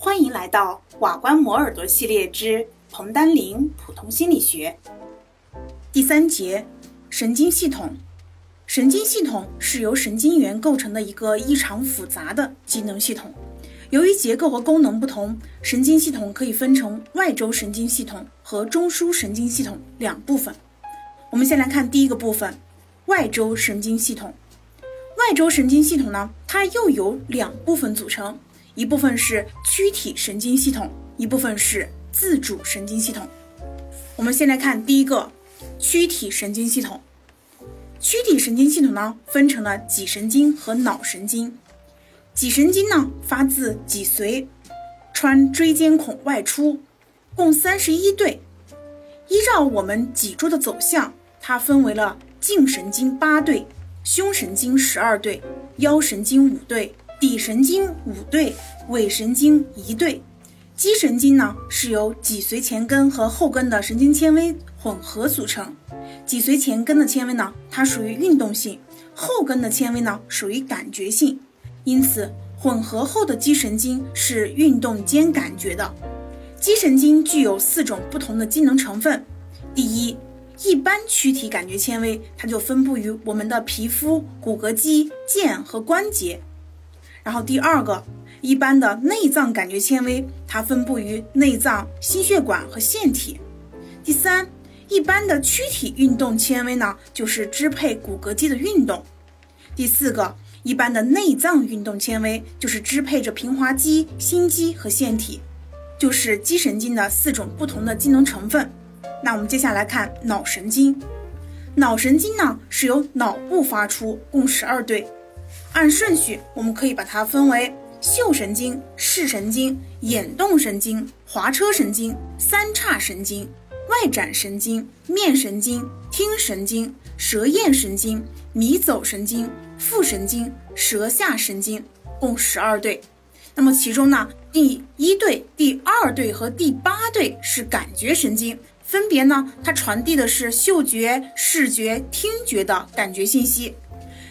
欢迎来到瓦官磨耳朵系列之彭丹林普通心理学第三节：神经系统。神经系统是由神经元构成的一个异常复杂的机能系统。由于结构和功能不同，神经系统可以分成外周神经系统和中枢神经系统两部分。我们先来看第一个部分：外周神经系统。外周神经系统呢，它又由两部分组成。一部分是躯体神经系统，一部分是自主神经系统。我们先来看第一个躯体神经系统。躯体神经系统呢，分成了脊神经和脑神经。脊神经呢，发自脊髓，穿椎间孔外出，共三十一对。依照我们脊柱的走向，它分为了颈神经八对，胸神经十二对，腰神经五对。底神经五对，尾神经一对，肌神经呢是由脊髓前根和后根的神经纤维混合组成。脊髓前根的纤维呢，它属于运动性；后根的纤维呢，属于感觉性。因此，混合后的肌神经是运动兼感觉的。肌神经具有四种不同的机能成分。第一，一般躯体感觉纤维，它就分布于我们的皮肤、骨骼肌、腱和关节。然后第二个，一般的内脏感觉纤维，它分布于内脏、心血管和腺体。第三，一般的躯体运动纤维呢，就是支配骨骼肌的运动。第四个，一般的内脏运动纤维就是支配着平滑肌、心肌和腺体，就是肌神经的四种不同的机能成分。那我们接下来看脑神经，脑神经呢是由脑部发出，共十二对。按顺序，我们可以把它分为嗅神经、视神经、眼动神经、滑车神经、三叉神经、外展神经、面神经、听神经、舌咽神经、迷走神经、副神经、舌下神经，共十二对。那么其中呢，第一对、第二对和第八对是感觉神经，分别呢，它传递的是嗅觉、视觉、听觉的感觉信息。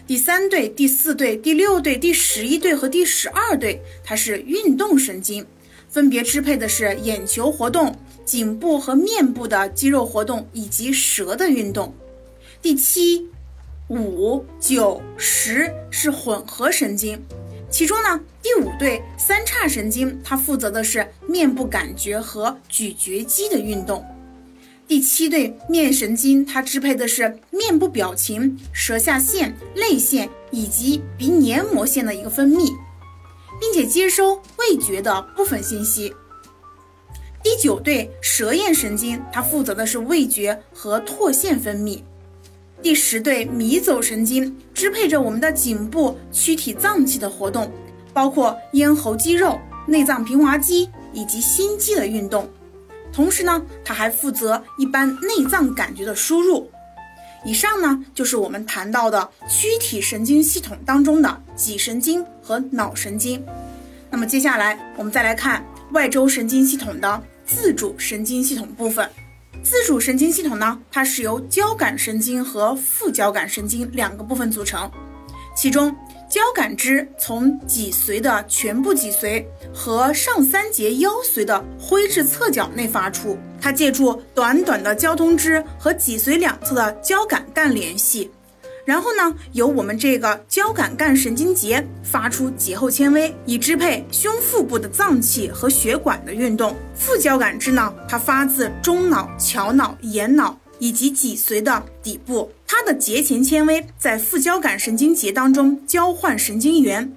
第三对、第四对、第六对、第十一对和第十二对，它是运动神经，分别支配的是眼球活动、颈部和面部的肌肉活动以及舌的运动。第七、五、九、十是混合神经，其中呢，第五对三叉神经，它负责的是面部感觉和咀嚼肌的运动。第七对面神经，它支配的是面部表情、舌下腺、泪腺以及鼻黏膜腺的一个分泌，并且接收味觉的部分信息。第九对舌咽神经，它负责的是味觉和唾腺分泌。第十对迷走神经支配着我们的颈部躯体脏器的活动，包括咽喉肌肉、内脏平滑肌以及心肌的运动。同时呢，它还负责一般内脏感觉的输入。以上呢，就是我们谈到的躯体神经系统当中的脊神经和脑神经。那么接下来我们再来看外周神经系统的自主神经系统部分。自主神经系统呢，它是由交感神经和副交感神经两个部分组成，其中。交感支从脊髓的全部脊髓和上三节腰髓的灰质侧角内发出，它借助短短的交通支和脊髓两侧的交感干联系，然后呢，由我们这个交感干神经节发出节后纤维，以支配胸腹部的脏器和血管的运动。副交感支呢，它发自中脑、桥脑、眼脑。以及脊髓的底部，它的节前纤维在副交感神经节当中交换神经元，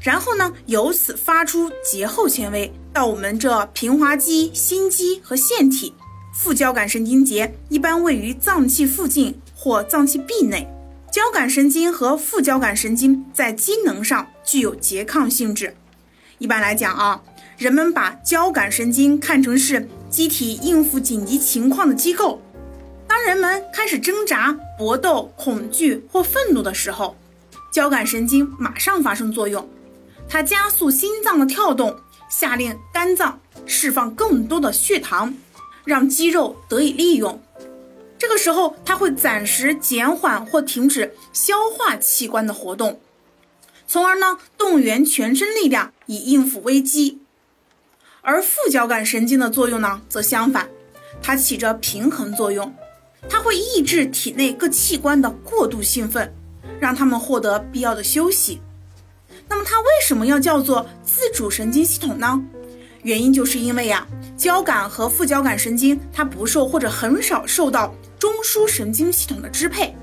然后呢，由此发出节后纤维到我们这平滑肌、心肌和腺体。副交感神经节一般位于脏器附近或脏器壁内。交感神经和副交感神经在机能上具有拮抗性质。一般来讲啊，人们把交感神经看成是机体应付紧急情况的机构。当人们开始挣扎、搏斗、恐惧或愤怒的时候，交感神经马上发生作用，它加速心脏的跳动，下令肝脏释放更多的血糖，让肌肉得以利用。这个时候，它会暂时减缓或停止消化器官的活动，从而呢动员全身力量以应付危机。而副交感神经的作用呢，则相反，它起着平衡作用，它会抑制体内各器官的过度兴奋，让它们获得必要的休息。那么它为什么要叫做自主神经系统呢？原因就是因为呀，交感和副交感神经它不受或者很少受到中枢神经系统的支配。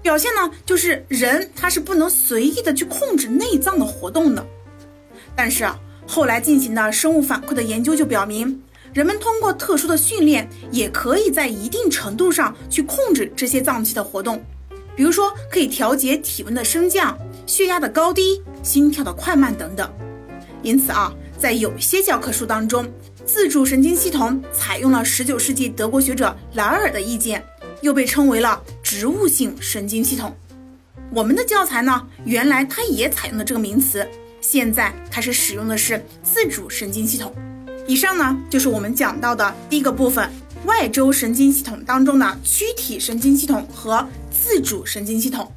表现呢，就是人他是不能随意的去控制内脏的活动的。但是啊，后来进行的生物反馈的研究就表明，人们通过特殊的训练，也可以在一定程度上去控制这些脏器的活动。比如说，可以调节体温的升降、血压的高低、心跳的快慢等等。因此啊，在有些教科书当中，自主神经系统采用了19世纪德国学者莱尔的意见。又被称为了植物性神经系统。我们的教材呢，原来它也采用了这个名词，现在开始使用的是自主神经系统。以上呢，就是我们讲到的第一个部分，外周神经系统当中的躯体神经系统和自主神经系统。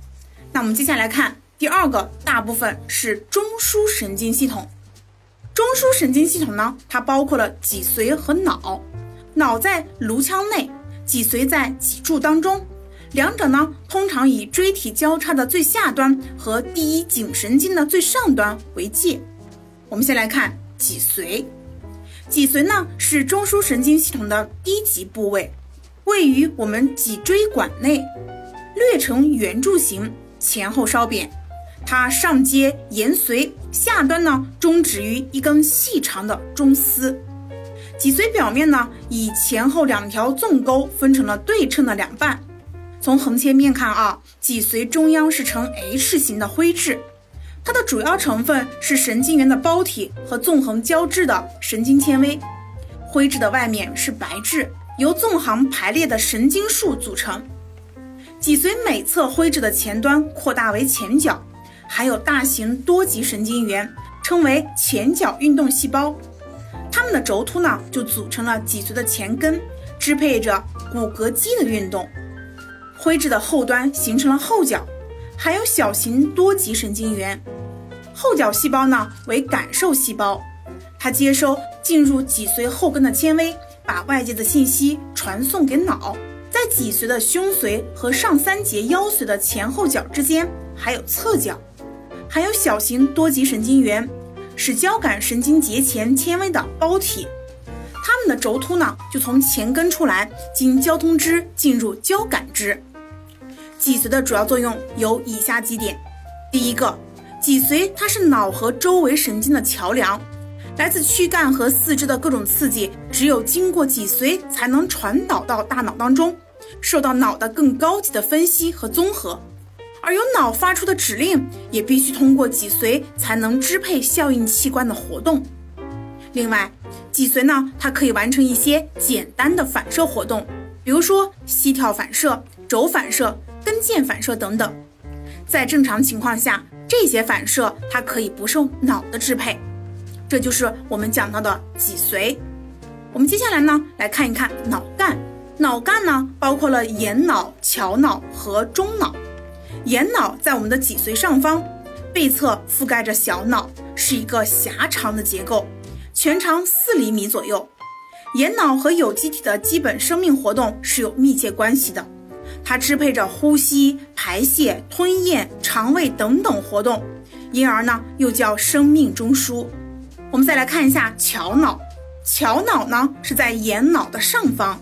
那我们接下来看第二个大部分是中枢神经系统。中枢神经系统呢，它包括了脊髓和脑，脑在颅腔内。脊髓在脊柱当中，两者呢通常以椎体交叉的最下端和第一颈神经的最上端为界。我们先来看脊髓，脊髓呢是中枢神经系统的低级部位，位于我们脊椎管内，略呈圆柱形，前后稍扁。它上接延髓，下端呢终止于一根细长的中丝。脊髓表面呢，以前后两条纵沟分成了对称的两半。从横切面看啊，脊髓中央是呈 H 型的灰质，它的主要成分是神经元的包体和纵横交织的神经纤维。灰质的外面是白质，由纵行排列的神经束组成。脊髓每侧灰质的前端扩大为前角，还有大型多级神经元，称为前角运动细胞。它们的轴突呢，就组成了脊髓的前根，支配着骨骼肌的运动。灰质的后端形成了后角，还有小型多级神经元。后角细胞呢为感受细胞，它接收进入脊髓后根的纤维，把外界的信息传送给脑。在脊髓的胸髓和上三节腰髓的前后角之间，还有侧角，还有小型多级神经元。是交感神经节前纤维的包体，它们的轴突呢就从前根出来，经交通支进入交感支。脊髓的主要作用有以下几点：第一个，脊髓它是脑和周围神经的桥梁，来自躯干和四肢的各种刺激，只有经过脊髓才能传导到大脑当中，受到脑的更高级的分析和综合。而由脑发出的指令也必须通过脊髓才能支配效应器官的活动。另外，脊髓呢，它可以完成一些简单的反射活动，比如说膝跳反射、轴反射、跟腱反射等等。在正常情况下，这些反射它可以不受脑的支配。这就是我们讲到的脊髓。我们接下来呢，来看一看脑干。脑干呢，包括了眼脑、桥脑和中脑。眼脑在我们的脊髓上方，背侧覆盖着小脑，是一个狭长的结构，全长四厘米左右。眼脑和有机体的基本生命活动是有密切关系的，它支配着呼吸、排泄、吞咽、肠胃等等活动，因而呢又叫生命中枢。我们再来看一下桥脑，桥脑呢是在眼脑的上方，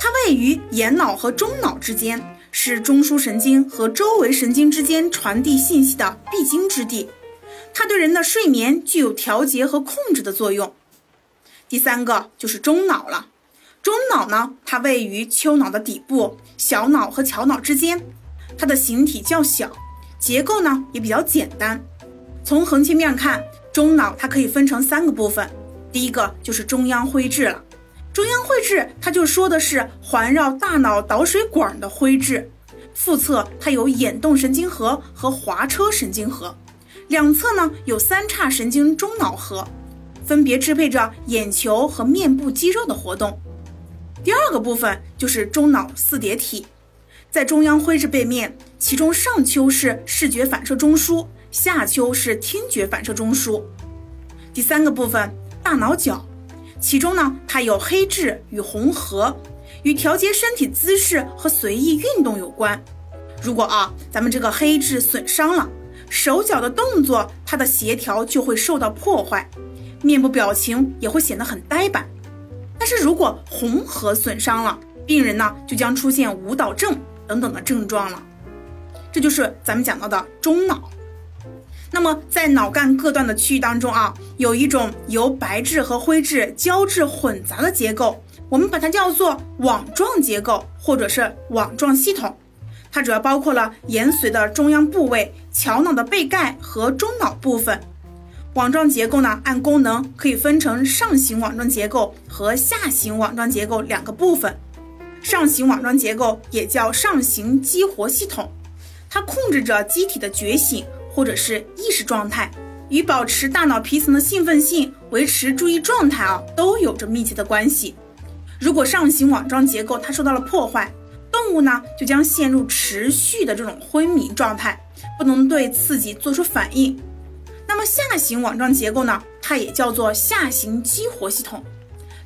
它位于眼脑和中脑之间。是中枢神经和周围神经之间传递信息的必经之地，它对人的睡眠具有调节和控制的作用。第三个就是中脑了，中脑呢，它位于丘脑的底部，小脑和桥脑之间，它的形体较小，结构呢也比较简单。从横切面看，中脑它可以分成三个部分，第一个就是中央灰质了。中央灰质，它就说的是环绕大脑导水管的灰质。腹侧它有眼动神经核和滑车神经核，两侧呢有三叉神经中脑核，分别支配着眼球和面部肌肉的活动。第二个部分就是中脑四叠体，在中央灰质背面，其中上丘是视觉反射中枢，下丘是听觉反射中枢。第三个部分大脑角。其中呢，它有黑质与红核，与调节身体姿势和随意运动有关。如果啊，咱们这个黑质损伤了，手脚的动作它的协调就会受到破坏，面部表情也会显得很呆板。但是如果红核损伤了，病人呢就将出现舞蹈症等等的症状了。这就是咱们讲到的中脑。那么在脑干各段的区域当中啊，有一种由白质和灰质交织混杂的结构，我们把它叫做网状结构或者是网状系统。它主要包括了延髓的中央部位、桥脑的背盖和中脑部分。网状结构呢，按功能可以分成上行网状结构和下行网状结构两个部分。上行网状结构也叫上行激活系统，它控制着机体的觉醒。或者是意识状态，与保持大脑皮层的兴奋性、维持注意状态啊，都有着密切的关系。如果上行网状结构它受到了破坏，动物呢就将陷入持续的这种昏迷状态，不能对刺激做出反应。那么下行网状结构呢，它也叫做下行激活系统，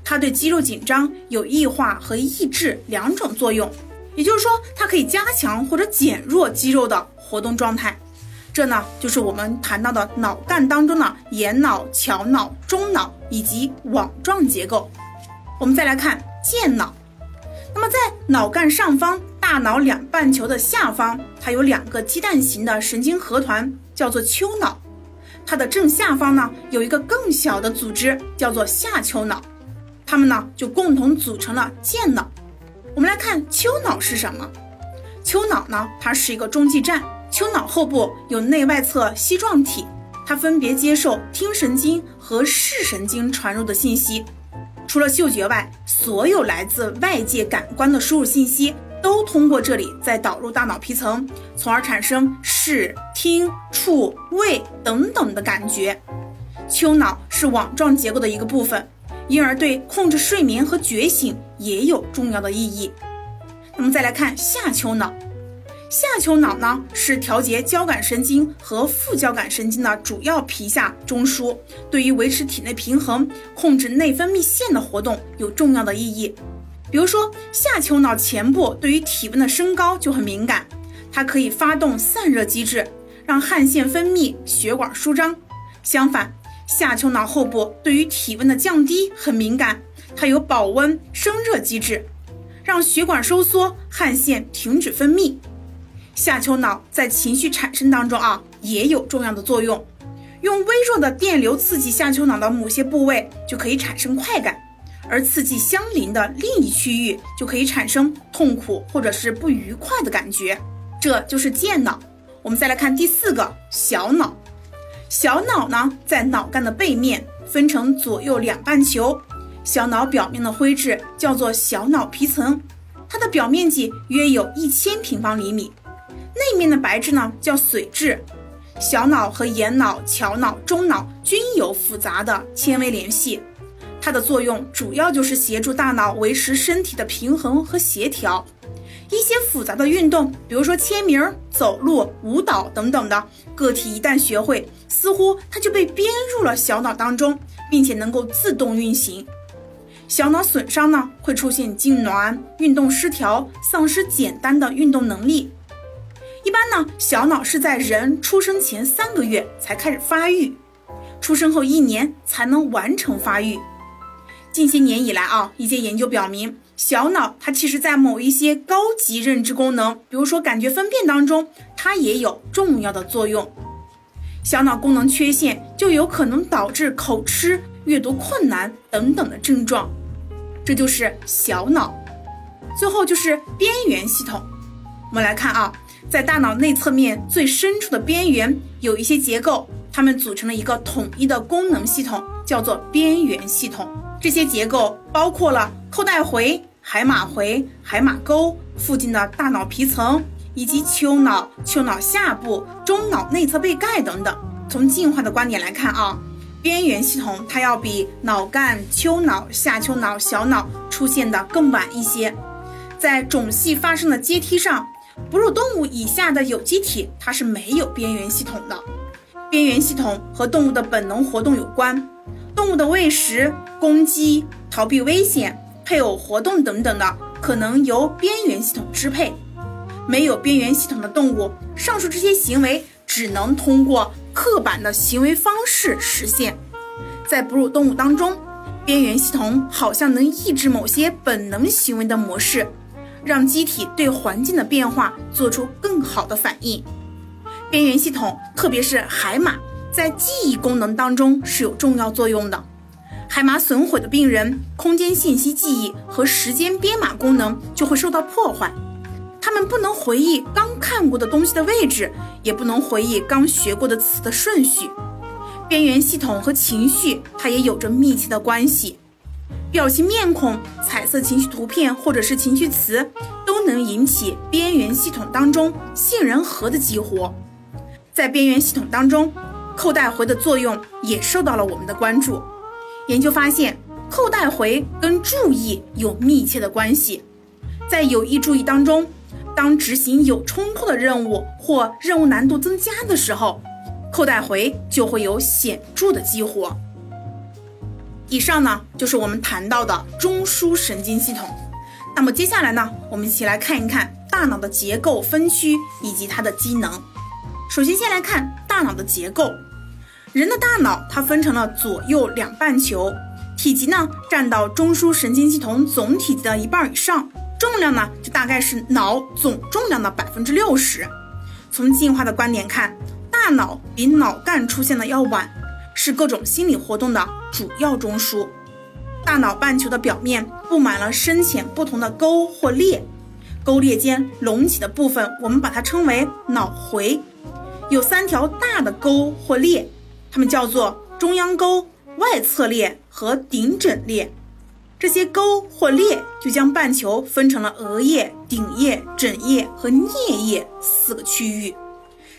它对肌肉紧张有异化和抑制两种作用，也就是说，它可以加强或者减弱肌肉的活动状态。这呢，就是我们谈到的脑干当中的眼脑、桥脑、中脑以及网状结构。我们再来看间脑。那么在脑干上方，大脑两半球的下方，它有两个鸡蛋形的神经核团，叫做丘脑。它的正下方呢，有一个更小的组织，叫做下丘脑。它们呢，就共同组成了间脑。我们来看丘脑是什么？丘脑呢，它是一个中继站。丘脑后部有内外侧隙状体，它分别接受听神经和视神经传入的信息。除了嗅觉外，所有来自外界感官的输入信息都通过这里再导入大脑皮层，从而产生视、听、触、味等等的感觉。丘脑是网状结构的一个部分，因而对控制睡眠和觉醒也有重要的意义。那么再来看下丘脑。下丘脑呢是调节交感神经和副交感神经的主要皮下中枢，对于维持体内平衡、控制内分泌腺的活动有重要的意义。比如说，下丘脑前部对于体温的升高就很敏感，它可以发动散热机制，让汗腺分泌、血管舒张。相反，下丘脑后部对于体温的降低很敏感，它有保温生热机制，让血管收缩、汗腺停止分泌。下丘脑在情绪产生当中啊，也有重要的作用。用微弱的电流刺激下丘脑的某些部位，就可以产生快感；而刺激相邻的另一区域，就可以产生痛苦或者是不愉快的感觉。这就是间脑。我们再来看第四个小脑。小脑呢，在脑干的背面分成左右两半球。小脑表面的灰质叫做小脑皮层，它的表面积约有一千平方厘米。内面的白质呢叫髓质，小脑和眼脑、桥脑、中脑均有复杂的纤维联系，它的作用主要就是协助大脑维持身体的平衡和协调。一些复杂的运动，比如说签名、走路、舞蹈等等的，个体一旦学会，似乎它就被编入了小脑当中，并且能够自动运行。小脑损伤呢，会出现痉挛、运动失调、丧失简单的运动能力。一般呢，小脑是在人出生前三个月才开始发育，出生后一年才能完成发育。近些年以来啊，一些研究表明，小脑它其实在某一些高级认知功能，比如说感觉分辨当中，它也有重要的作用。小脑功能缺陷就有可能导致口吃、阅读困难等等的症状，这就是小脑。最后就是边缘系统，我们来看啊。在大脑内侧面最深处的边缘有一些结构，它们组成了一个统一的功能系统，叫做边缘系统。这些结构包括了扣带回、海马回、海马沟附近的大脑皮层，以及丘脑、丘脑下部、中脑内侧背盖等等。从进化的观点来看啊，边缘系统它要比脑干、丘脑、下丘脑、小脑出现的更晚一些，在种系发生的阶梯上。哺乳动物以下的有机体，它是没有边缘系统的。边缘系统和动物的本能活动有关。动物的喂食、攻击、逃避危险、配偶活动等等的，可能由边缘系统支配。没有边缘系统的动物，上述这些行为只能通过刻板的行为方式实现。在哺乳动物当中，边缘系统好像能抑制某些本能行为的模式，让机体对环境的变化做出更好的反应。边缘系统，特别是海马，在记忆功能当中是有重要作用的。海马损毁的病人，空间信息记忆和时间编码功能就会受到破坏。他们不能回忆刚看过的东西的位置，也不能回忆刚学过的词的顺序。边缘系统和情绪，它也有着密切的关系。表情面孔、彩色情绪图片或者是情绪词，都能引起边缘系统当中杏仁核的激活。在边缘系统当中，扣带回的作用也受到了我们的关注。研究发现，扣带回跟注意有密切的关系。在有意注意当中。当执行有冲突的任务或任务难度增加的时候，扣带回就会有显著的激活。以上呢就是我们谈到的中枢神经系统。那么接下来呢，我们一起来看一看大脑的结构分区以及它的机能。首先，先来看大脑的结构。人的大脑它分成了左右两半球，体积呢占到中枢神经系统总体积的一半以上。重量呢，就大概是脑总重量的百分之六十。从进化的观点看，大脑比脑干出现的要晚，是各种心理活动的主要中枢。大脑半球的表面布满了深浅不同的沟或裂，沟裂间隆起的部分，我们把它称为脑回。有三条大的沟或裂，它们叫做中央沟、外侧裂和顶枕裂。这些沟或裂就将半球分成了额叶、顶叶、枕叶和颞叶四个区域。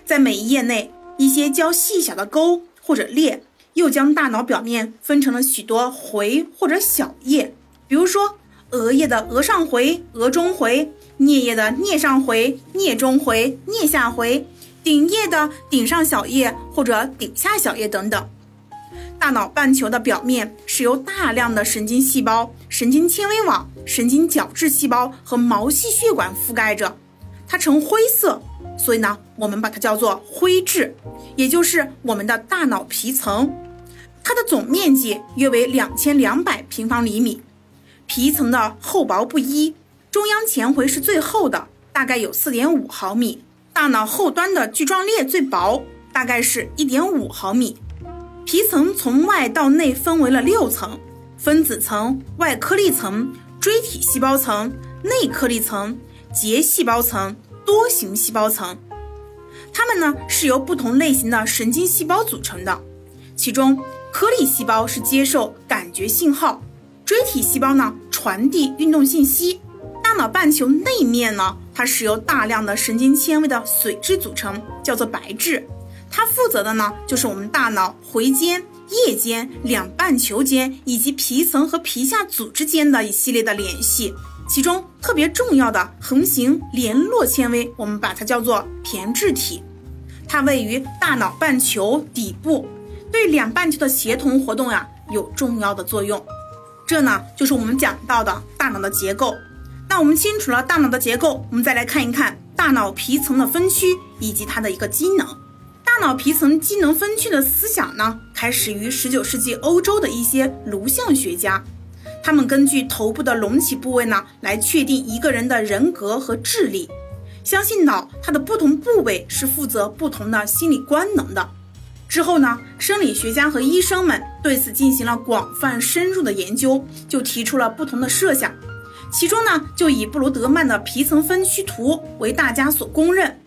在每一叶内，一些较细小的沟或者裂又将大脑表面分成了许多回或者小叶。比如说，额叶的额上回、额中回；颞叶的颞上回、颞中回、颞下回；顶叶的顶上小叶或者顶下小叶等等。大脑半球的表面是由大量的神经细胞、神经纤维网、神经角质细胞和毛细血管覆盖着，它呈灰色，所以呢，我们把它叫做灰质，也就是我们的大脑皮层。它的总面积约为两千两百平方厘米，皮层的厚薄不一，中央前回是最厚的，大概有四点五毫米，大脑后端的巨状裂最薄，大概是一点五毫米。皮层从外到内分为了六层：分子层、外颗粒层、锥体细胞层、内颗粒层、结细胞层、多形细胞层。它们呢是由不同类型的神经细胞组成的。其中，颗粒细胞是接受感觉信号，锥体细胞呢传递运动信息。大脑半球内面呢，它是由大量的神经纤维的髓质组成，叫做白质。它负责的呢，就是我们大脑回间、叶间、两半球间以及皮层和皮下组织间的一系列的联系。其中特别重要的横行联络纤维，我们把它叫做胼胝体。它位于大脑半球底部，对两半球的协同活动呀有重要的作用。这呢，就是我们讲到的大脑的结构。那我们清楚了大脑的结构，我们再来看一看大脑皮层的分区以及它的一个机能。大脑皮层机能分区的思想呢，开始于十九世纪欧洲的一些颅相学家，他们根据头部的隆起部位呢，来确定一个人的人格和智力。相信脑它的不同部位是负责不同的心理官能的。之后呢，生理学家和医生们对此进行了广泛深入的研究，就提出了不同的设想。其中呢，就以布鲁德曼的皮层分区图为大家所公认。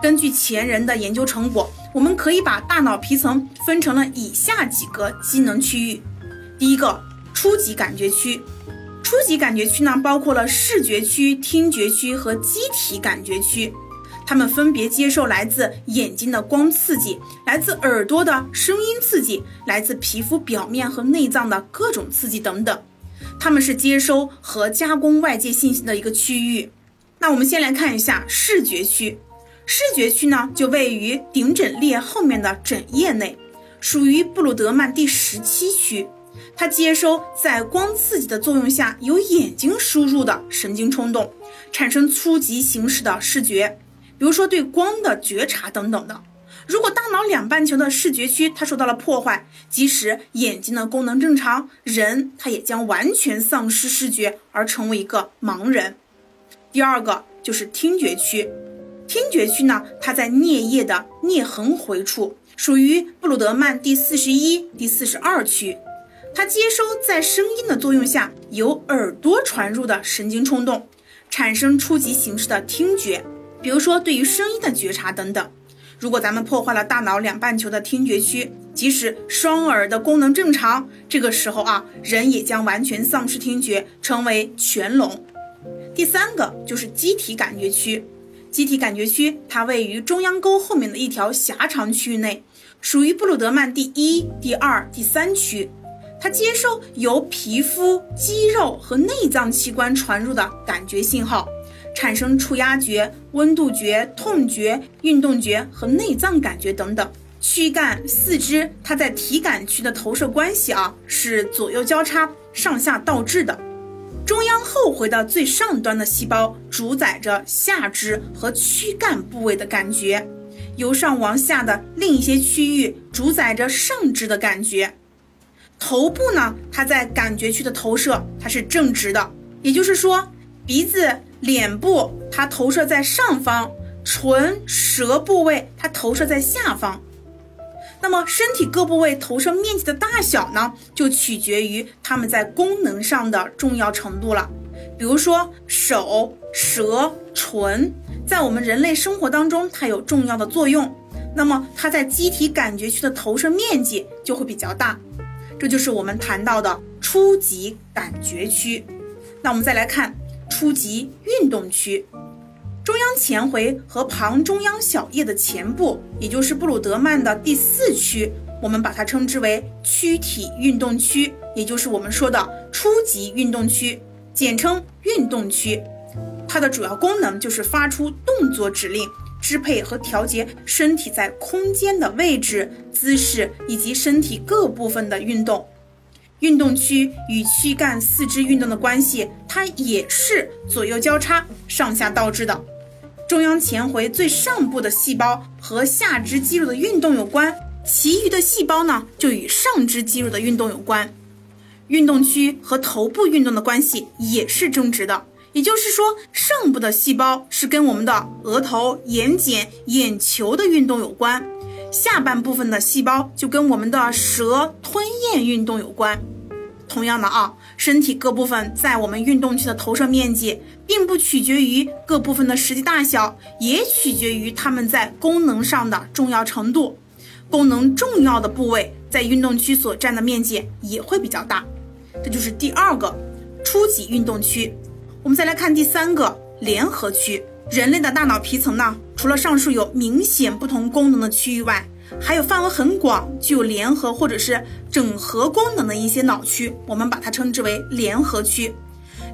根据前人的研究成果，我们可以把大脑皮层分成了以下几个机能区域。第一个，初级感觉区。初级感觉区呢，包括了视觉区、听觉区和机体感觉区，它们分别接受来自眼睛的光刺激，来自耳朵的声音刺激，来自皮肤表面和内脏的各种刺激等等。它们是接收和加工外界信息的一个区域。那我们先来看一下视觉区。视觉区呢，就位于顶枕裂后面的枕叶内，属于布鲁德曼第十七区。它接收在光刺激的作用下由眼睛输入的神经冲动，产生初级形式的视觉，比如说对光的觉察等等的。如果大脑两半球的视觉区它受到了破坏，即使眼睛的功能正常，人他也将完全丧失视觉而成为一个盲人。第二个就是听觉区，听觉区呢，它在颞叶的颞横回处，属于布鲁德曼第四十一、第四十二区。它接收在声音的作用下由耳朵传入的神经冲动，产生初级形式的听觉，比如说对于声音的觉察等等。如果咱们破坏了大脑两半球的听觉区，即使双耳的功能正常，这个时候啊，人也将完全丧失听觉，成为全聋。第三个就是机体感觉区，机体感觉区它位于中央沟后面的一条狭长区域内，属于布鲁德曼第一、第二、第三区。它接收由皮肤、肌肉和内脏器官传入的感觉信号，产生触压觉、温度觉、痛觉、运动觉和内脏感觉等等。躯干、四肢它在体感区的投射关系啊是左右交叉、上下倒置的。中央后回的最上端的细胞主宰着下肢和躯干部位的感觉，由上往下的另一些区域主宰着上肢的感觉。头部呢，它在感觉区的投射它是正直的，也就是说，鼻子、脸部它投射在上方，唇、舌部位它投射在下方。那么身体各部位投射面积的大小呢，就取决于它们在功能上的重要程度了。比如说手、舌、唇，在我们人类生活当中，它有重要的作用。那么它在机体感觉区的投射面积就会比较大。这就是我们谈到的初级感觉区。那我们再来看初级运动区。中央前回和旁中央小叶的前部，也就是布鲁德曼的第四区，我们把它称之为躯体运动区，也就是我们说的初级运动区，简称运动区。它的主要功能就是发出动作指令，支配和调节身体在空间的位置、姿势以及身体各部分的运动。运动区与躯干、四肢运动的关系，它也是左右交叉、上下倒置的。中央前回最上部的细胞和下肢肌肉的运动有关，其余的细胞呢就与上肢肌肉的运动有关。运动区和头部运动的关系也是正直的，也就是说，上部的细胞是跟我们的额头、眼睑、眼球的运动有关，下半部分的细胞就跟我们的舌、吞咽运动有关。同样的啊，身体各部分在我们运动区的投射面积，并不取决于各部分的实际大小，也取决于它们在功能上的重要程度。功能重要的部位在运动区所占的面积也会比较大。这就是第二个初级运动区。我们再来看第三个联合区。人类的大脑皮层呢，除了上述有明显不同功能的区域外，还有范围很广、具有联合或者是整合功能的一些脑区，我们把它称之为联合区。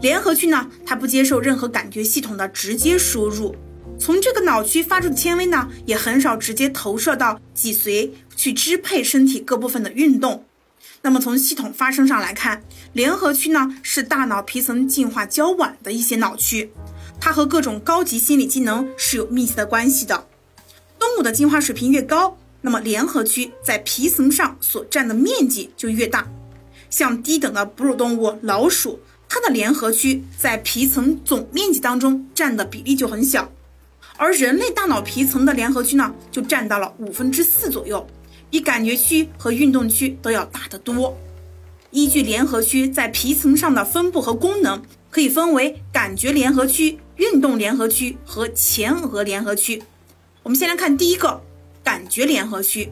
联合区呢，它不接受任何感觉系统的直接输入，从这个脑区发出的纤维呢，也很少直接投射到脊髓去支配身体各部分的运动。那么从系统发生上来看，联合区呢是大脑皮层进化较晚的一些脑区，它和各种高级心理机能是有密切的关系的。动物的进化水平越高。那么联合区在皮层上所占的面积就越大，像低等的哺乳动物老鼠，它的联合区在皮层总面积当中占的比例就很小，而人类大脑皮层的联合区呢，就占到了五分之四左右，比感觉区和运动区都要大得多。依据联合区在皮层上的分布和功能，可以分为感觉联合区、运动联合区和前额联合区。我们先来看第一个。感觉联合区，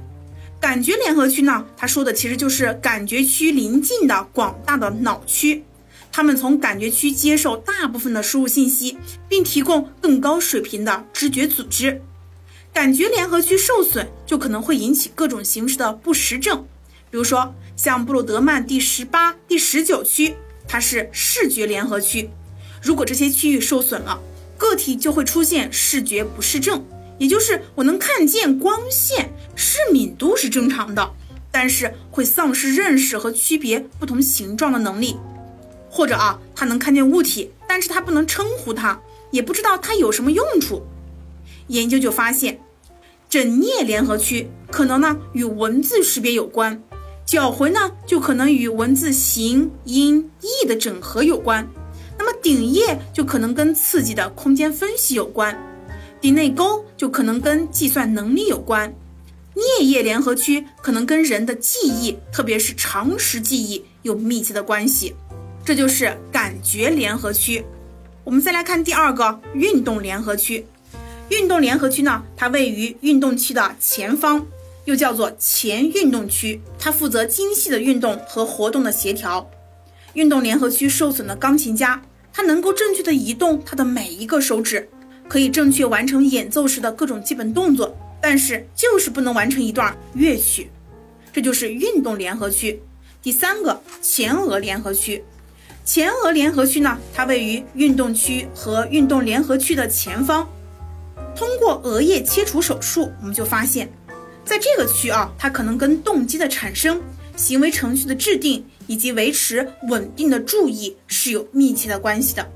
感觉联合区呢？它说的其实就是感觉区邻近的广大的脑区，它们从感觉区接受大部分的输入信息，并提供更高水平的知觉组织。感觉联合区受损，就可能会引起各种形式的不实症，比如说像布鲁德曼第十八、第十九区，它是视觉联合区，如果这些区域受损了，个体就会出现视觉不适症。也就是我能看见光线，视敏度是正常的，但是会丧失认识和区别不同形状的能力。或者啊，他能看见物体，但是他不能称呼它，也不知道它有什么用处。研究就发现，枕颞联合区可能呢与文字识别有关，角回呢就可能与文字形、音、义的整合有关。那么顶叶就可能跟刺激的空间分析有关，顶内沟就可能跟计算能力有关，颞叶联合区可能跟人的记忆，特别是常识记忆有密切的关系。这就是感觉联合区。我们再来看第二个运动联合区。运动联合区呢，它位于运动区的前方，又叫做前运动区，它负责精细的运动和活动的协调。运动联合区受损的钢琴家，他能够正确的移动他的每一个手指，可以正确完成演奏时的各种基本动作，但是就是不能完成一段乐曲。这就是运动联合区。第三个前额联合区。前额联合区呢，它位于运动区和运动联合区的前方。通过额叶切除手术，我们就发现，在这个区啊，它可能跟动机的产生、行为程序的制定以及维持稳定的注意是有密切的关系的。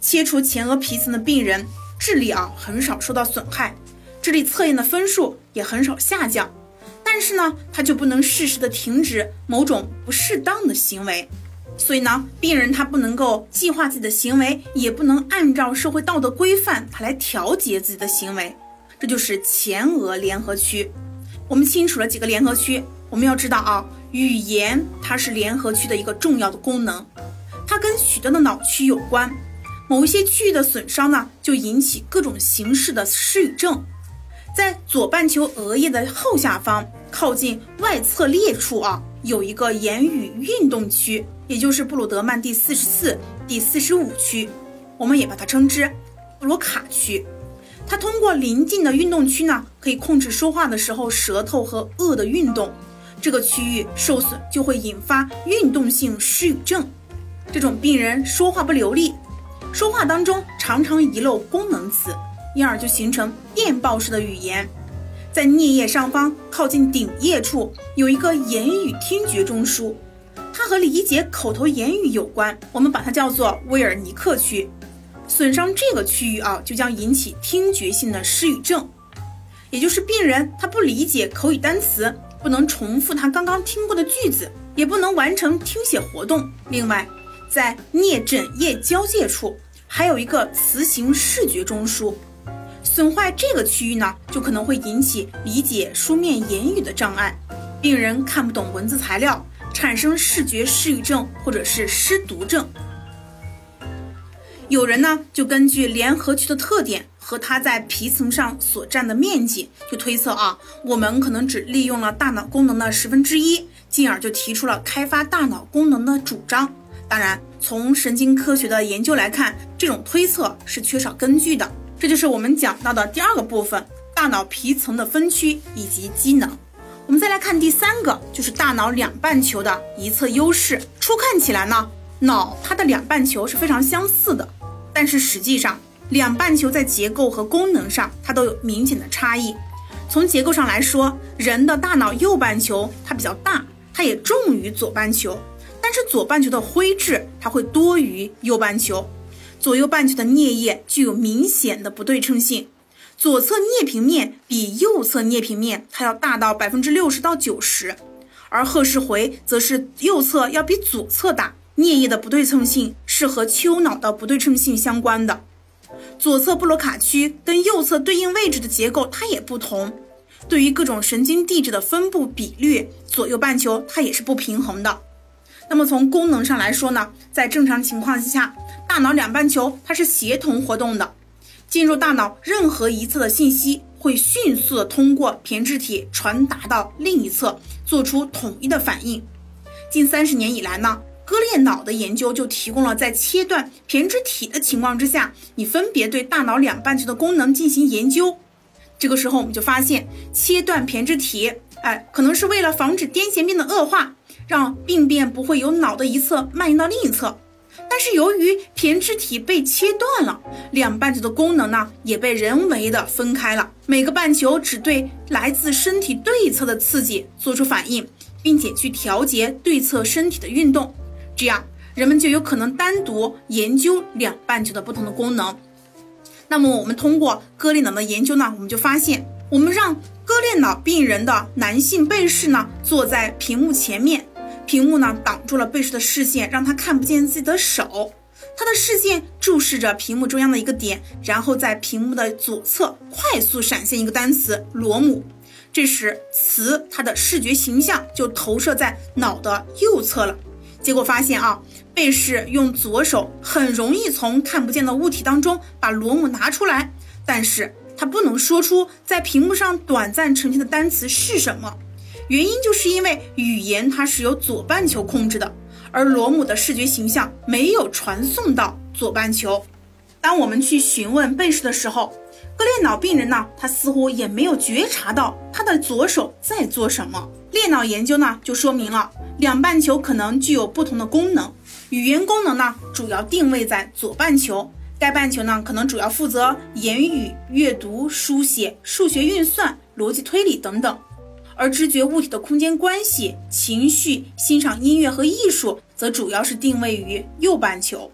切除前额皮层的病人，智力啊很少受到损害，智力测验的分数也很少下降，但是呢，他就不能适时的停止某种不适当的行为。所以呢，病人他不能够计划自己的行为，也不能按照社会道德规范他来调节自己的行为，这就是前额联合区。我们清楚了几个联合区，我们要知道啊，语言它是联合区的一个重要的功能，它跟许多的脑区有关，某一些区域的损伤呢，就引起各种形式的失语症。在左半球额叶的后下方，靠近外侧裂处啊，有一个言语运动区。也就是布鲁德曼第四十四、第四十五区，我们也把它称之布鲁卡区。它通过邻近的运动区呢，可以控制说话的时候舌头和颚的运动。这个区域受损就会引发运动性失语症。这种病人说话不流利，说话当中常常遗漏功能词，因而就形成电报式的语言。在颞叶上方靠近顶叶处有一个言语听觉中枢。它和理解口头言语有关，我们把它叫做威尔尼克区。损伤这个区域啊，就将引起听觉性的失语症，也就是病人他不理解口语单词，不能重复他刚刚听过的句子，也不能完成听写活动。另外，在颞枕叶交界处还有一个词形视觉中枢，损坏这个区域呢，就可能会引起理解书面言语的障碍，病人看不懂文字材料。产生视觉失语症或者是失读症。有人呢就根据联合区的特点和它在皮层上所占的面积，就推测啊，我们可能只利用了大脑功能的十分之一，进而就提出了开发大脑功能的主张。当然，从神经科学的研究来看，这种推测是缺少根据的。这就是我们讲到的第二个部分：大脑皮层的分区以及机能。我们再来看第三个，就是大脑两半球的一侧优势。初看起来呢，脑它的两半球是非常相似的，但是实际上两半球在结构和功能上它都有明显的差异。从结构上来说，人的大脑右半球它比较大，它也重于左半球，但是左半球的灰质它会多于右半球，左右半球的颞叶具有明显的不对称性。左侧颞平面比右侧颞平面它要大到百分之六十到九十，而赫氏回则是右侧要比左侧大。颞叶的不对称性是和丘脑的不对称性相关的。左侧布罗卡区跟右侧对应位置的结构它也不同。对于各种神经递质的分布比率，左右半球它也是不平衡的。那么从功能上来说呢，在正常情况下，大脑两半球它是协同活动的。进入大脑任何一侧的信息会迅速的通过胼胝体传达到另一侧，做出统一的反应。近三十年以来呢，割裂脑的研究就提供了在切断胼胝体的情况之下，你分别对大脑两半球的功能进行研究。这个时候我们就发现，切断胼胝体，哎，可能是为了防止癫痫病的恶化，让病变不会由脑的一侧蔓延到另一侧。但是由于胼胝体被切断了，两半球的功能呢也被人为的分开了，每个半球只对来自身体对侧的刺激做出反应，并且去调节对侧身体的运动，这样人们就有可能单独研究两半球的不同的功能。那么我们通过割裂脑的研究呢，我们就发现，我们让割裂脑病人的男性被试呢坐在屏幕前面，屏幕呢挡住了被试的视线，让他看不见自己的手。他的视线注视着屏幕中央的一个点，然后在屏幕的左侧快速闪现一个单词“螺母”。这时，词它的视觉形象就投射在脑的右侧了。结果发现啊，被试用左手很容易从看不见的物体当中把螺母拿出来，但是他不能说出在屏幕上短暂呈现的单词是什么。原因就是因为语言它是由左半球控制的。而螺母的视觉形象没有传送到左半球。当我们去询问被试的时候，割裂脑病人呢，他似乎也没有觉察到他的左手在做什么。裂脑研究呢，就说明了两半球可能具有不同的功能。语言功能呢，主要定位在左半球，该半球呢，可能主要负责言语、阅读、书写、数学运算、逻辑推理等等。而知觉物体的空间关系、情绪、欣赏音乐和艺术，则主要是定位于右半球。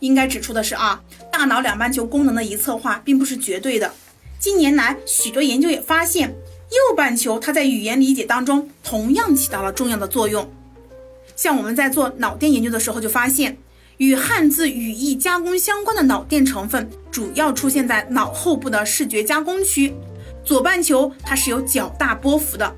应该指出的是啊，大脑两半球功能的一侧化并不是绝对的。近年来，许多研究也发现，右半球它在语言理解当中同样起到了重要的作用。像我们在做脑电研究的时候，就发现与汉字语义加工相关的脑电成分，主要出现在脑后部的视觉加工区。左半球它是有较大波幅的，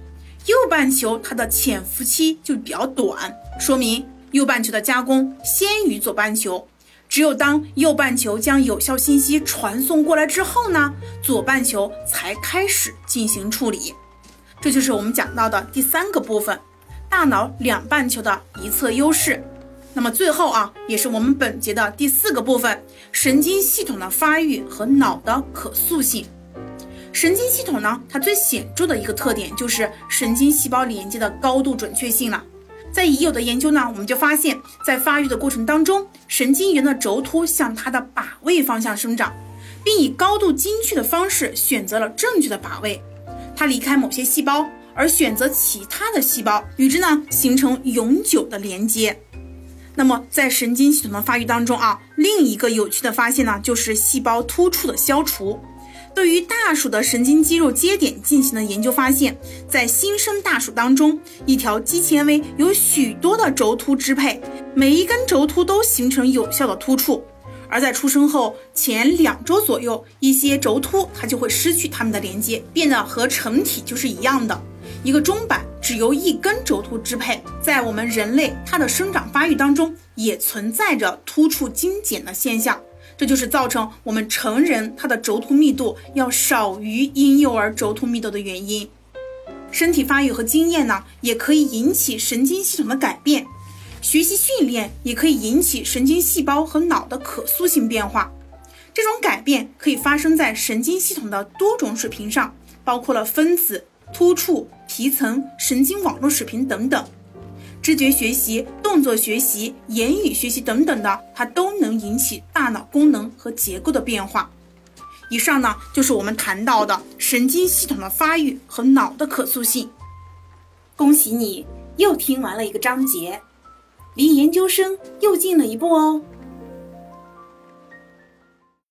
右半球它的潜伏期就比较短，说明右半球的加工先于左半球。只有当右半球将有效信息传送过来之后呢，左半球才开始进行处理。这就是我们讲到的第三个部分，大脑两半球的一侧优势。那么最后啊，也是我们本节的第四个部分，神经系统的发育和脑的可塑性。神经系统呢，它最显著的一个特点就是神经细胞连接的高度准确性了。在已有的研究呢，我们就发现，在发育的过程当中，神经元的轴突向它的靶位方向生长，并以高度精确的方式选择了正确的靶位。它离开某些细胞，而选择其他的细胞，与之呢形成永久的连接。那么，在神经系统的发育当中啊，另一个有趣的发现呢，就是细胞突触的消除。对于大鼠的神经肌肉接点进行了研究，发现，在新生大鼠当中，一条肌纤维有许多的轴突支配，每一根轴突都形成有效的突触。而在出生后前两周左右，一些轴突它就会失去它们的连接，变得和成体就是一样的。一个钟摆只由一根轴突支配，在我们人类它的生长发育当中，也存在着突触精简的现象。这就是造成我们成人他的轴突密度要少于婴幼儿轴突密度的原因。身体发育和经验呢，也可以引起神经系统的改变。学习训练也可以引起神经细胞和脑的可塑性变化。这种改变可以发生在神经系统的多种水平上，包括了分子、突触、皮层、神经网络水平等等。视觉学习、动作学习、言语学习等等的，它都能引起大脑功能和结构的变化。以上呢，就是我们谈到的神经系统的发育和脑的可塑性。恭喜你又听完了一个章节，离研究生又近了一步哦。